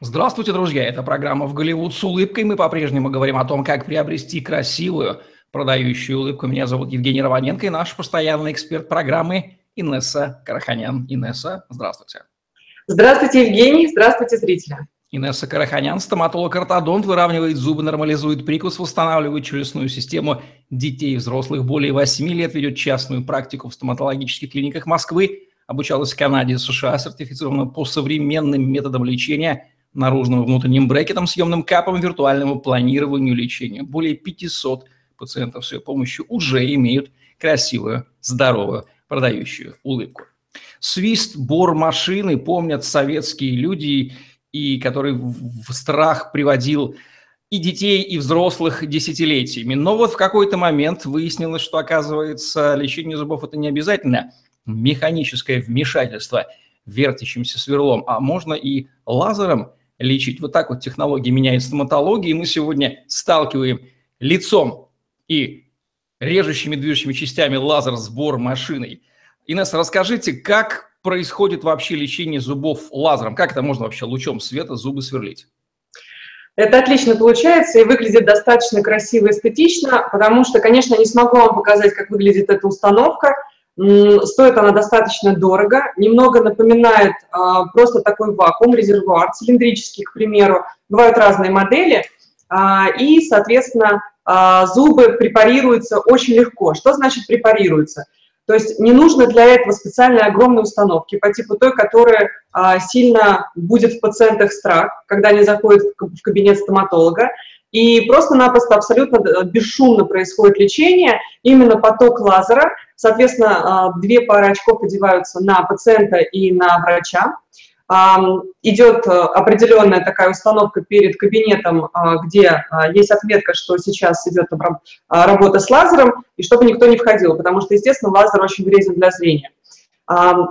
Здравствуйте, друзья! Это программа «В Голливуд с улыбкой». Мы по-прежнему говорим о том, как приобрести красивую, продающую улыбку. Меня зовут Евгений Романенко и наш постоянный эксперт программы Инесса Караханян. Инесса, здравствуйте. Здравствуйте, Евгений. Здравствуйте, зрители. Инесса Караханян, стоматолог-ортодонт, выравнивает зубы, нормализует прикус, восстанавливает челюстную систему детей и взрослых. Более 8 лет ведет частную практику в стоматологических клиниках Москвы. Обучалась в Канаде и США, сертифицирована по современным методам лечения – наружным и внутренним брекетом, съемным капом, виртуальному планированию лечения. Более 500 пациентов с ее помощью уже имеют красивую, здоровую, продающую улыбку. Свист бор машины помнят советские люди, и который в страх приводил и детей, и взрослых десятилетиями. Но вот в какой-то момент выяснилось, что, оказывается, лечение зубов – это не обязательно механическое вмешательство вертящимся сверлом, а можно и лазером лечить. Вот так вот технологии меняют стоматологии, и мы сегодня сталкиваем лицом и режущими движущими частями лазер сбор машиной. Инесса, расскажите, как происходит вообще лечение зубов лазером? Как это можно вообще лучом света зубы сверлить? Это отлично получается и выглядит достаточно красиво и эстетично, потому что, конечно, не смогу вам показать, как выглядит эта установка – Стоит она достаточно дорого, немного напоминает а, просто такой вакуум, резервуар цилиндрический, к примеру. Бывают разные модели, а, и, соответственно, а, зубы препарируются очень легко. Что значит препарируются? То есть не нужно для этого специальной огромной установки по типу той, которая а, сильно будет в пациентах страх, когда они заходят в кабинет стоматолога. И просто-напросто абсолютно э, бесшумно происходит лечение, именно поток лазера, соответственно, а, две пары очков одеваются на пациента и на врача. Идет э, определенная такая установка перед кабинетом, где есть отметка, что сейчас идет работа с лазером, и чтобы никто не входил, потому что, естественно, лазер очень вреден для зрения.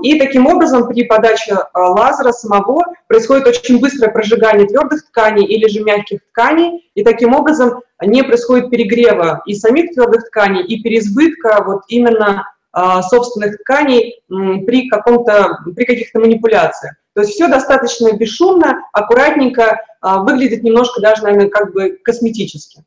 И таким образом при подаче а, лазера самого происходит очень быстрое прожигание твердых тканей или же мягких тканей, и таким образом не происходит перегрева и самих твердых тканей, и переизбытка вот именно а, собственных тканей при, каком-то, при каких-то манипуляциях. То есть все достаточно бесшумно, аккуратненько, а, выглядит немножко даже, наверное, как бы косметически.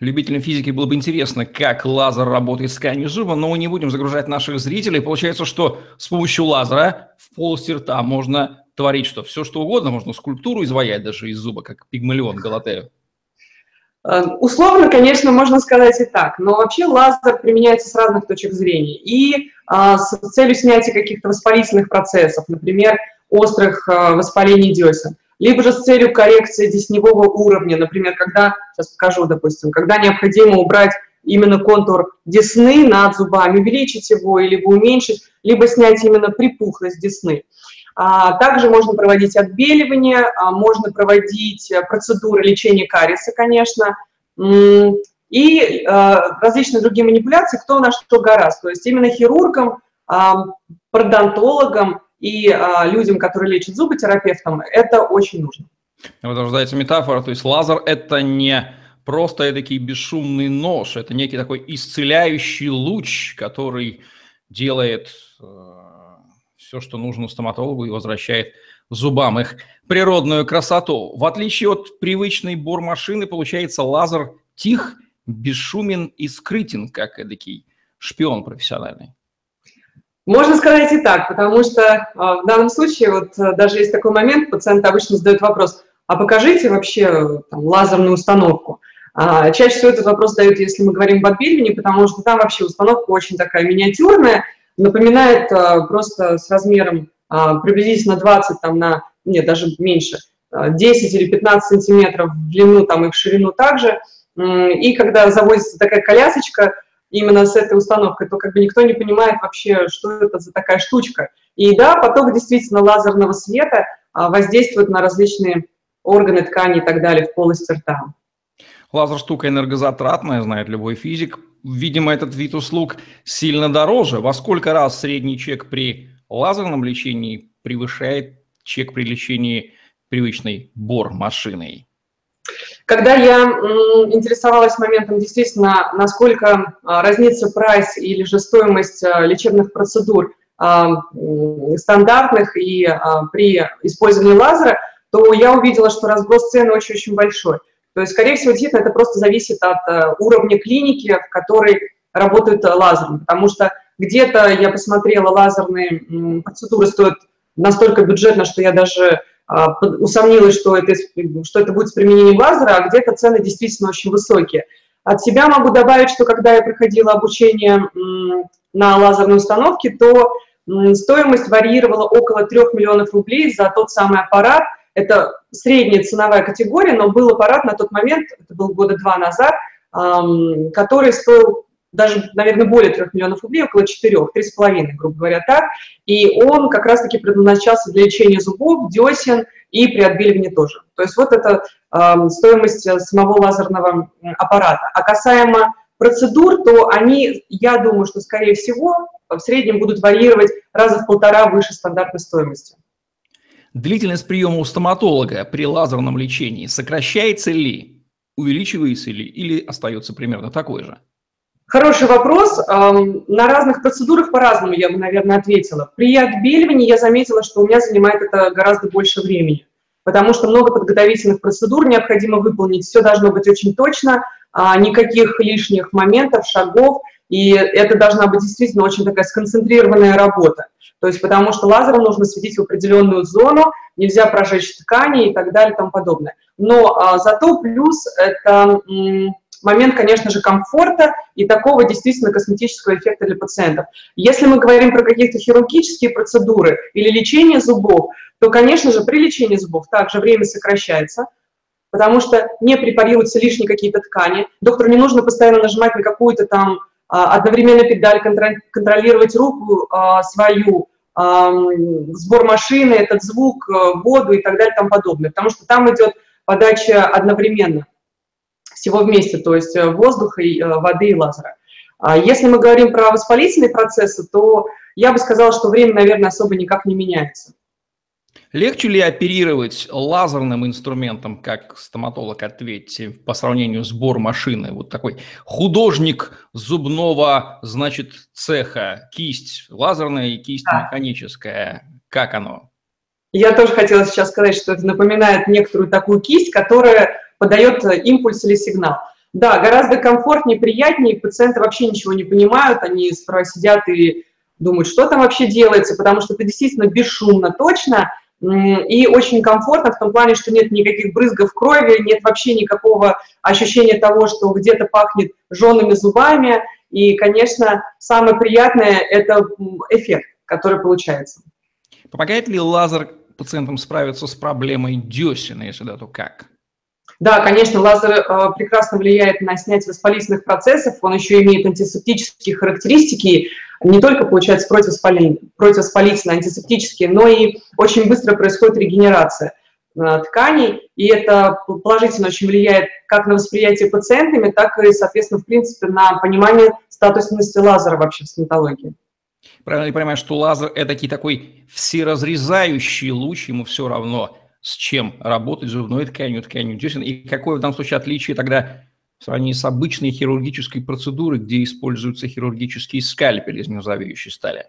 Любителям физики было бы интересно, как лазер работает с тканью зуба, но мы не будем загружать наших зрителей. Получается, что с помощью лазера в полости рта можно творить что? Все, что угодно. Можно скульптуру изваять даже из зуба, как пигмалион Галатея. Э, условно, конечно, можно сказать и так, но вообще лазер применяется с разных точек зрения. И а, с целью снятия каких-то воспалительных процессов, например, острых а, воспалений десен либо же с целью коррекции десневого уровня, например, когда, сейчас покажу, допустим, когда необходимо убрать именно контур десны над зубами, увеличить его, либо уменьшить, либо снять именно припухлость десны. А, также можно проводить отбеливание, а, можно проводить э, процедуры лечения кариеса, конечно, и а, различные другие манипуляции, кто на что гораздо. То есть именно хирургам, пародонтологам и а, людям, которые лечат зубы, терапевтам, это очень нужно. Вот рождается метафора, то есть лазер – это не просто эдакий бесшумный нож, это некий такой исцеляющий луч, который делает э, все, что нужно стоматологу и возвращает зубам их природную красоту. В отличие от привычной бормашины, получается лазер тих, бесшумен и скрытен, как эдакий шпион профессиональный. Можно сказать и так, потому что а, в данном случае, вот э, даже есть такой момент, пациент обычно задает вопрос, а покажите вообще там, лазерную установку. А, чаще всего этот вопрос дают, если мы говорим об отбеливании, потому что там вообще установка очень такая миниатюрная, напоминает а, просто с размером а, приблизительно 20 там, на, нет, даже меньше, 10 или 15 сантиметров в длину там, и в ширину также. И когда заводится такая колясочка, именно с этой установкой, то как бы никто не понимает вообще, что это за такая штучка. И да, поток действительно лазерного света а, воздействует на различные органы ткани и так далее в полости рта. Лазер штука энергозатратная, знает любой физик. Видимо, этот вид услуг сильно дороже. Во сколько раз средний чек при лазерном лечении превышает чек при лечении привычной бор-машиной? Когда я интересовалась моментом действительно, насколько а, разнится прайс или же стоимость а, лечебных процедур а, стандартных и при использовании лазера, то я увидела, что разброс цен очень-очень большой. То есть, скорее всего, действительно, это просто зависит от э, уровня клиники, в которой работают лазером, потому что где-то я посмотрела, лазерные процедуры стоят настолько бюджетно, что я даже усомнилась, что это, что это будет с применением лазера, а где-то цены действительно очень высокие. От себя могу добавить, что когда я проходила обучение на лазерной установке, то стоимость варьировала около 3 миллионов рублей за тот самый аппарат. Это средняя ценовая категория, но был аппарат на тот момент, это был года два назад, который стоил даже, наверное, более 3 миллионов рублей, около 4, 3,5, грубо говоря, так. И он как раз-таки предназначался для лечения зубов, десен и при отбеливании тоже. То есть вот это э, стоимость самого лазерного аппарата. А касаемо процедур, то они, я думаю, что, скорее всего, в среднем будут варьировать раза в полтора выше стандартной стоимости. Длительность приема у стоматолога при лазерном лечении сокращается ли, увеличивается ли или остается примерно такой же? Хороший вопрос. На разных процедурах по-разному я бы, наверное, ответила. При отбеливании я заметила, что у меня занимает это гораздо больше времени, потому что много подготовительных процедур необходимо выполнить. Все должно быть очень точно, а, никаких лишних моментов, шагов, и это должна быть действительно очень такая сконцентрированная работа. То есть потому что лазером нужно светить в определенную зону, нельзя прожечь ткани и так далее и тому подобное. Но а, зато плюс это момент, конечно же, комфорта и такого действительно косметического эффекта для пациентов. Если мы говорим про какие-то хирургические процедуры или лечение зубов, то, конечно же, при лечении зубов также время сокращается, потому что не препарируются лишние какие-то ткани. Доктору не нужно постоянно нажимать на какую-то там а, одновременно педаль, контролировать руку а, свою, сбор машины, этот звук, э, воду и так далее и тому подобное, потому что там идет подача одновременно всего вместе, то есть э, воздуха, э, воды и лазера. А если мы говорим про воспалительные процессы, то я бы сказала, что время, наверное, особо никак не меняется. Легче ли оперировать лазерным инструментом, как стоматолог, ответьте, по сравнению с бор-машиной? Вот такой художник зубного, значит, цеха, кисть лазерная и кисть да. механическая. Как оно? Я тоже хотела сейчас сказать, что это напоминает некоторую такую кисть, которая подает э, импульс или сигнал. Да, гораздо комфортнее, приятнее, пациенты вообще ничего не понимают, они справа сидят и думают, что там вообще делается, потому что это действительно бесшумно, точно, и очень комфортно в том плане, что нет никаких брызгов крови, нет вообще никакого ощущения того, что где-то пахнет жженными зубами, и, конечно, самое приятное – это эффект, который получается. Помогает ли лазер пациентам справиться с проблемой десен, если да, то как? Да, конечно, лазер э, прекрасно влияет на снятие воспалительных процессов, он еще имеет антисептические характеристики, не только, получается, противоспалительные, противоспалительные антисептические, но и очень быстро происходит регенерация э, тканей, и это положительно очень влияет как на восприятие пациентами, так и, соответственно, в принципе, на понимание статусности лазера вообще в стоматологии. Правильно я понимаю, что лазер – это такой всеразрезающий луч, ему все равно – с чем работать зубной тканью, тканью десен, и какое в данном случае отличие тогда в сравнении с обычной хирургической процедурой, где используются хирургические скальпели из нержавеющей стали?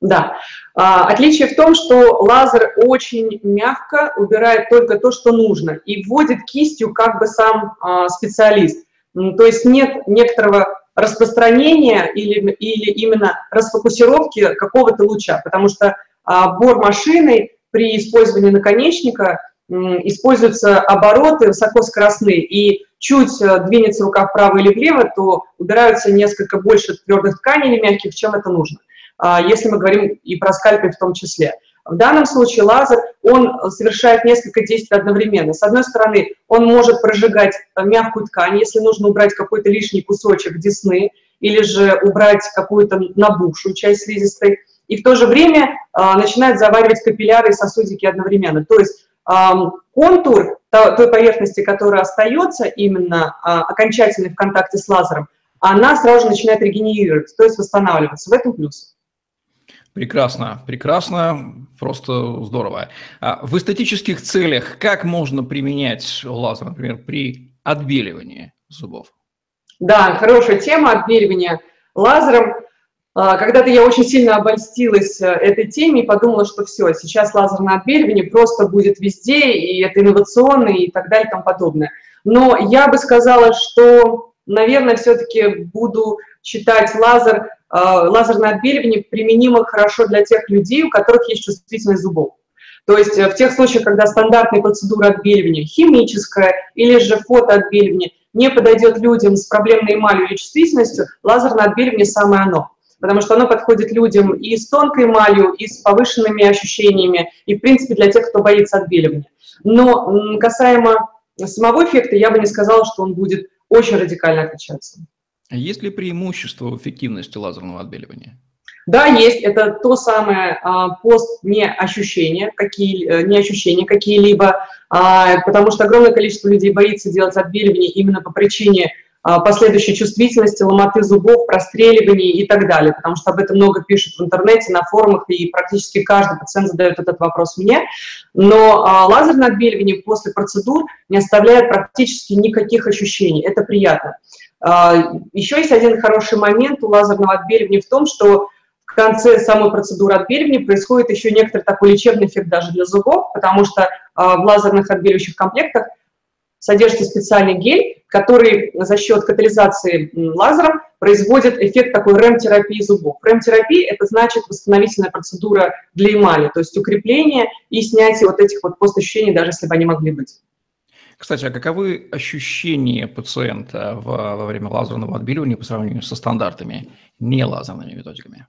Да. А, отличие в том, что лазер очень мягко убирает только то, что нужно, и вводит кистью как бы сам а, специалист. То есть нет некоторого распространения или, или именно расфокусировки какого-то луча, потому что а, бор машиной при использовании наконечника используются обороты высокоскоростные, и чуть э, двинется рука вправо или влево, то убираются несколько больше твердых тканей или мягких, чем это нужно, а, если мы говорим и про скальпель в том числе. В данном случае лазер, он совершает несколько действий одновременно. С одной стороны, он может прожигать э, мягкую ткань, если нужно убрать какой-то лишний кусочек десны, или же убрать какую-то набухшую часть слизистой и в то же время а, начинает заваривать капилляры и сосудики одновременно. То есть а, контур той поверхности, которая остается именно а, окончательный в контакте с лазером, она сразу же начинает регенерироваться, то есть восстанавливаться. В этом плюс. Прекрасно, прекрасно, просто здорово. В эстетических целях как можно применять лазер, например, при отбеливании зубов? Да, хорошая тема отбеливания лазером. А, когда-то я очень сильно обольстилась э, этой теме и подумала, что все, сейчас лазерное отбеливание просто будет везде, и это инновационно, и так далее, и тому подобное. Но я бы сказала, что, наверное, все-таки буду считать лазер, э, лазерное отбеливание применимо хорошо для тех людей, у которых есть чувствительность зубов. То есть э, в тех случаях, когда стандартная процедура отбеливания, химическая или же фотоотбеливание, не подойдет людям с проблемной эмалью или чувствительностью, лазерное отбеливание самое оно потому что оно подходит людям и с тонкой эмалью, и с повышенными ощущениями, и, в принципе, для тех, кто боится отбеливания. Но касаемо самого эффекта, я бы не сказала, что он будет очень радикально отличаться. А есть ли преимущество в эффективности лазерного отбеливания? Да, есть. Это то самое а, пост не ощущения, какие, э, не ощущения какие-либо, а, потому что огромное количество людей боится делать отбеливание именно по причине последующей чувствительности, ломоты зубов, простреливаний и так далее, потому что об этом много пишут в интернете, на форумах, и практически каждый пациент задает этот вопрос мне. Но а, лазерное отбеливание после процедур не оставляет практически никаких ощущений, это приятно. А, еще есть один хороший момент у лазерного отбеливания в том, что в конце самой процедуры отбеливания происходит еще некоторый такой лечебный эффект даже для зубов, потому что в лазерных отбеливающих комплектах содержится специальный гель, который за счет катализации лазером производит эффект такой РЭМ-терапии зубов. РЭМ-терапия – это значит восстановительная процедура для эмали, то есть укрепление и снятие вот этих вот постощущений, даже если бы они могли быть. Кстати, а каковы ощущения пациента во, во время лазерного отбеливания по сравнению со стандартами, не лазерными методиками?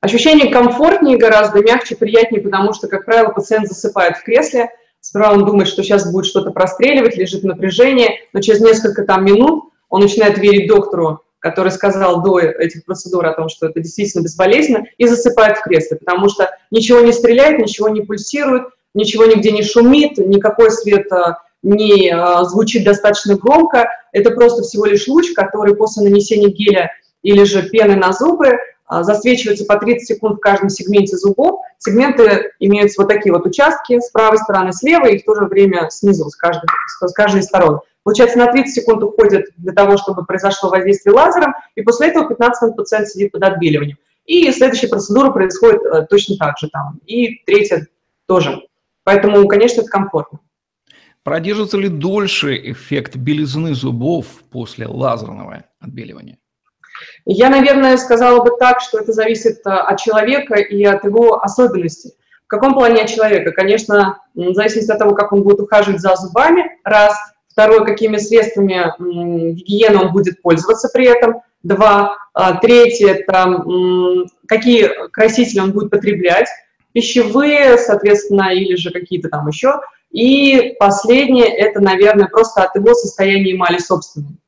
Ощущение комфортнее гораздо, мягче, приятнее, потому что, как правило, пациент засыпает в кресле, Сперва он думает, что сейчас будет что-то простреливать, лежит напряжение, но через несколько там минут он начинает верить доктору, который сказал до этих процедур о том, что это действительно безболезненно, и засыпает в кресле, потому что ничего не стреляет, ничего не пульсирует, ничего нигде не шумит, никакой свет а, не а, звучит достаточно громко. Это просто всего лишь луч, который после нанесения геля или же пены на зубы а, засвечивается по 30 секунд в каждом сегменте зубов. Сегменты имеются вот такие вот участки с правой стороны, с левой, и в то же время снизу, с каждой, с каждой сторон. Получается, на 30 секунд уходит для того, чтобы произошло воздействие лазером, и после этого 15 минут пациент сидит под отбеливанием. И следующая процедура происходит э, точно так же там, и третья тоже. Поэтому, конечно, это комфортно. Продержится ли дольше эффект белизны зубов после лазерного отбеливания? Я, наверное, сказала бы так, что это зависит э, от человека и от его особенностей. В каком плане от человека? Конечно, в зависимости от того, как он будет ухаживать за зубами, раз. Второе, какими средствами гигиены он будет пользоваться при этом. Два. А, третье, это какие красители он будет потреблять. Пищевые, соответственно, или же какие-то там еще. И последнее, это, наверное, просто от его состояния эмали собственной.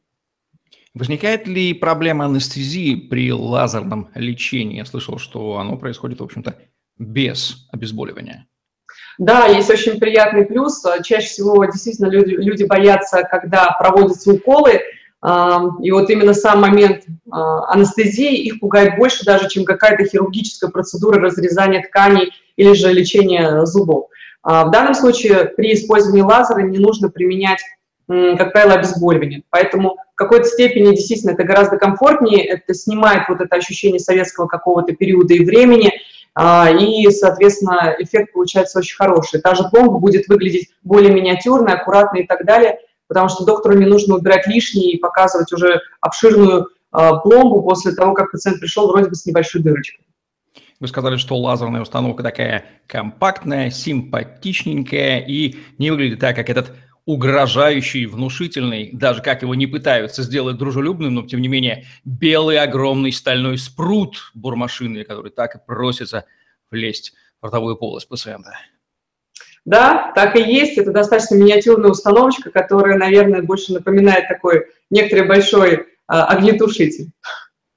Возникает ли проблема анестезии при лазерном лечении? Я слышал, что оно происходит, в общем-то, без обезболивания. Да, есть очень приятный плюс. Чаще всего действительно люди, люди боятся, когда проводятся уколы, и вот именно сам момент а, анестезии их пугает больше даже, чем какая-то хирургическая процедура разрезания тканей или же лечения зубов. А, в данном случае при использовании лазера не нужно применять как правило, обезболивание. Поэтому в какой-то степени действительно это гораздо комфортнее, это снимает вот это ощущение советского какого-то периода и времени, а, и, соответственно, эффект получается очень хороший. Та же пломба будет выглядеть более миниатюрной, аккуратной и так далее, потому что доктору не нужно убирать лишнее и показывать уже обширную а, пломбу после того, как пациент пришел вроде бы с небольшой дырочкой. Вы сказали, что лазерная установка такая компактная, симпатичненькая и не выглядит так, как этот угрожающий, внушительный, даже как его не пытаются сделать дружелюбным, но тем не менее белый огромный стальной спрут бурмашины, который так и просится влезть в ротовую полость пациента. Да, так и есть. Это достаточно миниатюрная установочка, которая, наверное, больше напоминает такой некоторый большой а, огнетушитель.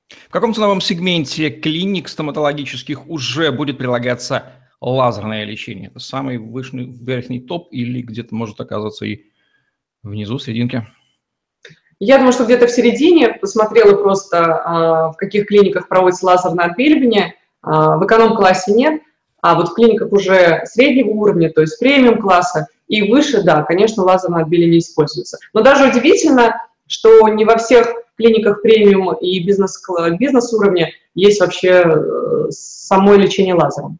В каком ценовом сегменте клиник стоматологических уже будет прилагаться лазерное лечение. Это самый вышний, верхний топ или где-то может оказаться и внизу, в серединке? Я думаю, что где-то в середине. Посмотрела просто, а, в каких клиниках проводится лазерное отбеливание. А, в эконом-классе нет, а вот в клиниках уже среднего уровня, то есть премиум-класса и выше, да, конечно, лазерное отбеливание используется. Но даже удивительно, что не во всех клиниках премиум и бизнес, бизнес есть вообще э, само лечение лазером.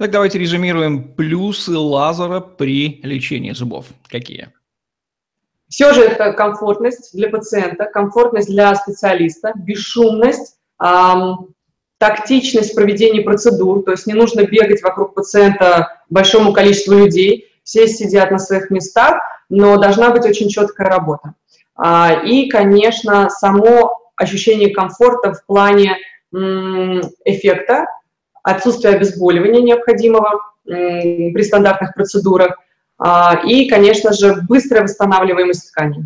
Так давайте резюмируем плюсы лазера при лечении зубов. Какие? Все же это комфортность для пациента, комфортность для специалиста, бесшумность, эм, тактичность в проведении процедур, то есть не нужно бегать вокруг пациента большому количеству людей, все сидят на своих местах, но должна быть очень четкая работа. А, и, конечно, само ощущение комфорта в плане эффекта, отсутствие обезболивания необходимого при стандартных процедурах а, и, конечно же, быстрая восстанавливаемость тканей.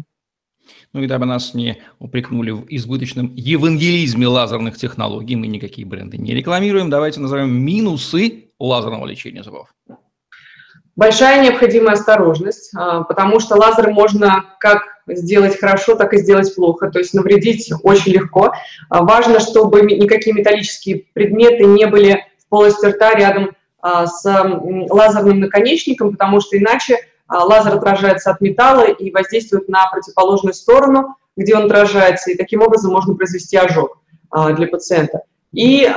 Ну и дабы нас не упрекнули в избыточном евангелизме лазерных технологий, мы никакие бренды не рекламируем, давайте назовем минусы лазерного лечения зубов. Большая необходимая осторожность, а, потому что лазер можно как сделать хорошо, так и сделать плохо, то есть навредить очень легко. А, важно, чтобы никакие металлические предметы не были в полости рта рядом а, с лазерным наконечником, потому что иначе лазер отражается от металла и воздействует на противоположную сторону, где он отражается, и таким образом можно произвести ожог для пациента. И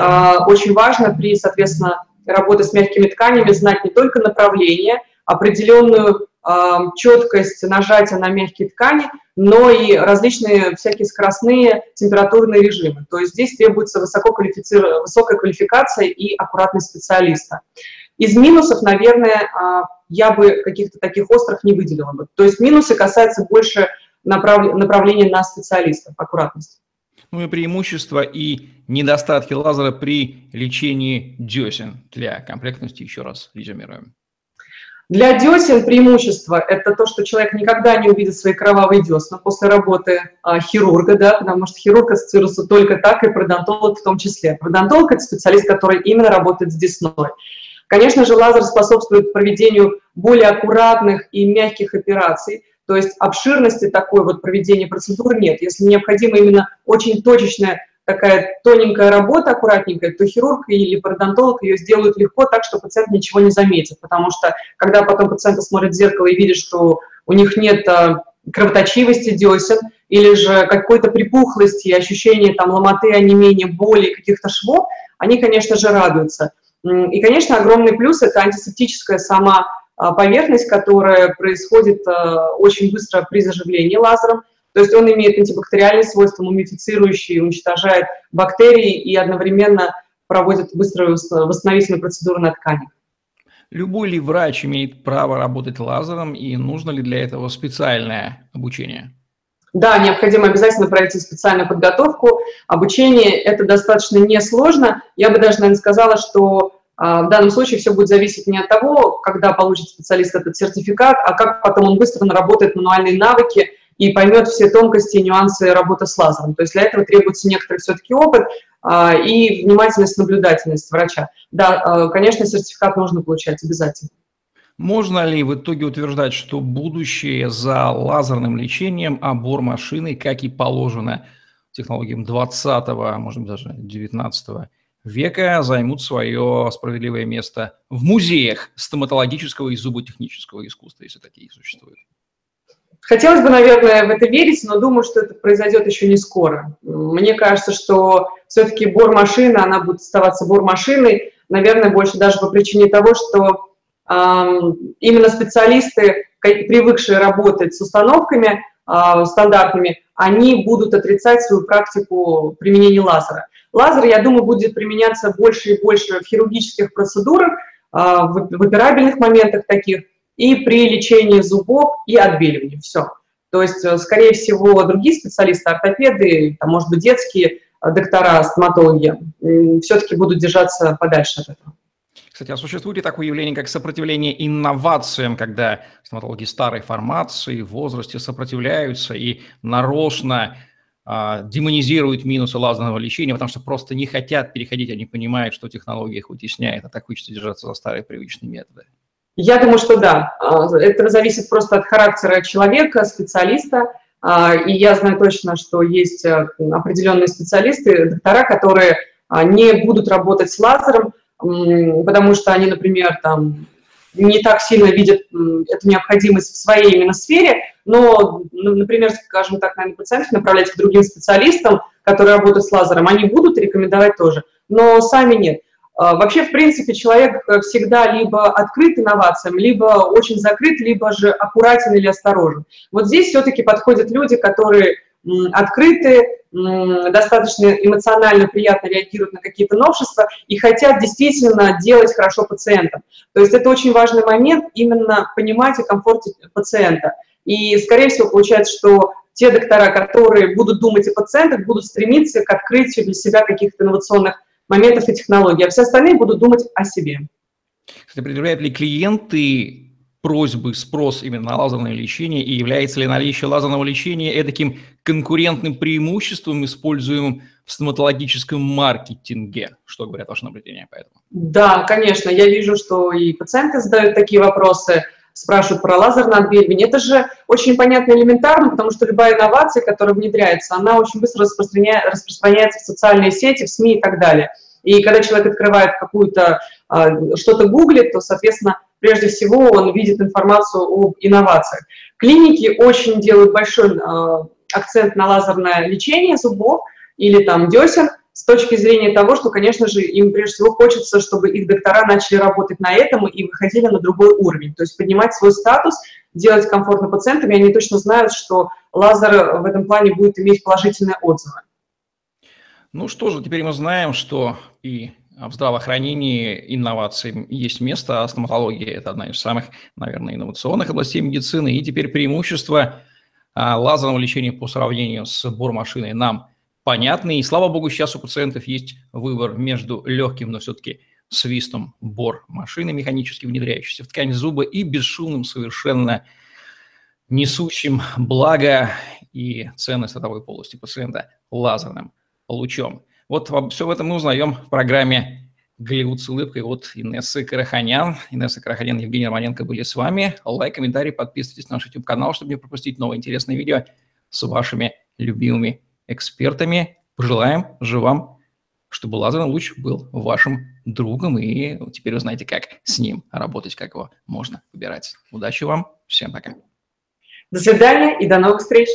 очень важно при, соответственно, работы с мягкими тканями знать не только направление, определенную э, четкость нажатия на мягкие ткани, но и различные всякие скоростные температурные режимы. То есть здесь требуется высокая квалификация и аккуратность специалиста. Из минусов, наверное, я бы каких-то таких острых не выделила бы. То есть минусы касаются больше направ... направления на специалистов, аккуратность. Ну и преимущества и недостатки лазера при лечении десен. Для комплектности еще раз резюмируем. Для десен преимущество – это то, что человек никогда не увидит свои кровавые десна после работы а, хирурга, да, потому что хирург ассоциируется только так, и продонтолог в том числе. Продонтолог – это специалист, который именно работает с десной. Конечно же, лазер способствует проведению более аккуратных и мягких операций, то есть обширности такой вот проведения процедур нет. Если необходима именно очень точечная такая тоненькая работа, аккуратненькая, то хирург или пародонтолог ее сделают легко так, что пациент ничего не заметит. Потому что когда потом пациент смотрит в зеркало и видит, что у них нет а, кровоточивости десен или же какой-то припухлости, ощущения там ломоты, онемения, боли, каких-то швов, они, конечно же, радуются. И, конечно, огромный плюс – это антисептическая сама поверхность, которая происходит а, очень быстро при заживлении лазером. То есть он имеет антибактериальные свойства, мумифицирующие, уничтожает бактерии и одновременно проводит быструю восстановительную процедуру на ткани. Любой ли врач имеет право работать лазером и нужно ли для этого специальное обучение? Да, необходимо обязательно пройти специальную подготовку. Обучение – это достаточно несложно. Я бы даже, наверное, сказала, что а, в данном случае все будет зависеть не от того, когда получит специалист этот сертификат, а как потом он быстро наработает мануальные навыки и поймет все тонкости и нюансы работы с лазером. То есть для этого требуется некоторый все-таки опыт а, и внимательность, наблюдательность врача. Да, а, конечно, сертификат нужно получать обязательно. Можно ли в итоге утверждать, что будущее за лазерным лечением, а бор машины, как и положено технологиям 20-го, может быть, даже 19 века займут свое справедливое место в музеях стоматологического и зуботехнического искусства, если такие существуют? Хотелось бы, наверное, в это верить, но думаю, что это произойдет еще не скоро. Мне кажется, что все-таки бор-машина, она будет оставаться бор-машиной, наверное, больше даже по причине того, что э, именно специалисты, привыкшие работать с установками э, стандартными, они будут отрицать свою практику применения лазера. Лазер, я думаю, будет применяться больше и больше в хирургических процедурах, а, в операбельных моментах таких, и при лечении зубов и отбеливании. Все. То есть, э, скорее всего, другие специалисты, ортопеды, там, может быть, детские э, доктора, стоматологи, все-таки будут держаться подальше от этого. Кстати, а существует ли такое явление, как сопротивление инновациям, когда стоматологи старой формации в возрасте сопротивляются и нарочно демонизируют минусы лазерного лечения, потому что просто не хотят переходить, они понимают, что технология их вытесняет, а так хочется держаться за старые привычные методы. Я думаю, что да. А, это зависит просто от характера человека, специалиста. А, и я знаю точно, что есть определенные специалисты, доктора, которые не будут работать с лазером, потому что они, например, там не так сильно видят эту необходимость в своей именно сфере, но, например, скажем так, наверное, пациентов направлять к другим специалистам, которые работают с лазером, они будут рекомендовать тоже, но сами нет. А, вообще, в принципе, человек всегда либо открыт инновациям, либо очень закрыт, либо же аккуратен или осторожен. Вот здесь все-таки подходят люди, которые открыты, достаточно эмоционально приятно реагируют на какие-то новшества и хотят действительно делать хорошо пациентам. То есть это очень важный момент, именно понимать о комфорте пациента. И, скорее всего, получается, что те доктора, которые будут думать о пациентах, будут стремиться к открытию для себя каких-то инновационных моментов и технологий, а все остальные будут думать о себе. Кстати, предъявляют ли клиенты просьбы, спрос именно на лазерное лечение, и является ли наличие лазерного лечения таким конкурентным преимуществом, используемым в стоматологическом маркетинге? Что говорят ваши наблюдения по этому? Да, конечно, я вижу, что и пациенты задают такие вопросы, спрашивают про лазерное отбеливание. Это же очень понятно и элементарно, потому что любая инновация, которая внедряется, она очень быстро распространяется, распространяется в социальные сети, в СМИ и так далее. И когда человек открывает какую-то, а, что-то гуглит, то, соответственно, прежде всего он видит информацию об инновациях. Клиники очень делают большой а, акцент на лазерное лечение зубов или там десен, с точки зрения того, что, конечно же, им прежде всего хочется, чтобы их доктора начали работать на этом и выходили на другой уровень, то есть поднимать свой статус, делать комфортно пациентам, и они точно знают, что лазер в этом плане будет иметь положительные отзывы. Ну что же, теперь мы знаем, что и в здравоохранении инновациям есть место, а стоматология – это одна из самых, наверное, инновационных областей медицины. И теперь преимущество а, лазерного лечения по сравнению с бормашиной нам понятны. И, слава богу, сейчас у пациентов есть выбор между легким, но все-таки свистом бор машины, механически внедряющейся в ткань зуба, и бесшумным, совершенно несущим благо и ценность ротовой полости пациента лазерным лучом. Вот все в этом мы узнаем в программе «Голливуд с улыбкой» от Инессы Караханян. Инесса Караханян и Евгений Романенко были с вами. Лайк, комментарий, подписывайтесь на наш YouTube-канал, чтобы не пропустить новые интересные видео с вашими любимыми экспертами. Пожелаем же вам, чтобы лазерный луч был вашим другом, и теперь вы знаете, как с ним работать, как его можно выбирать. Удачи вам, всем пока. До свидания и до новых встреч.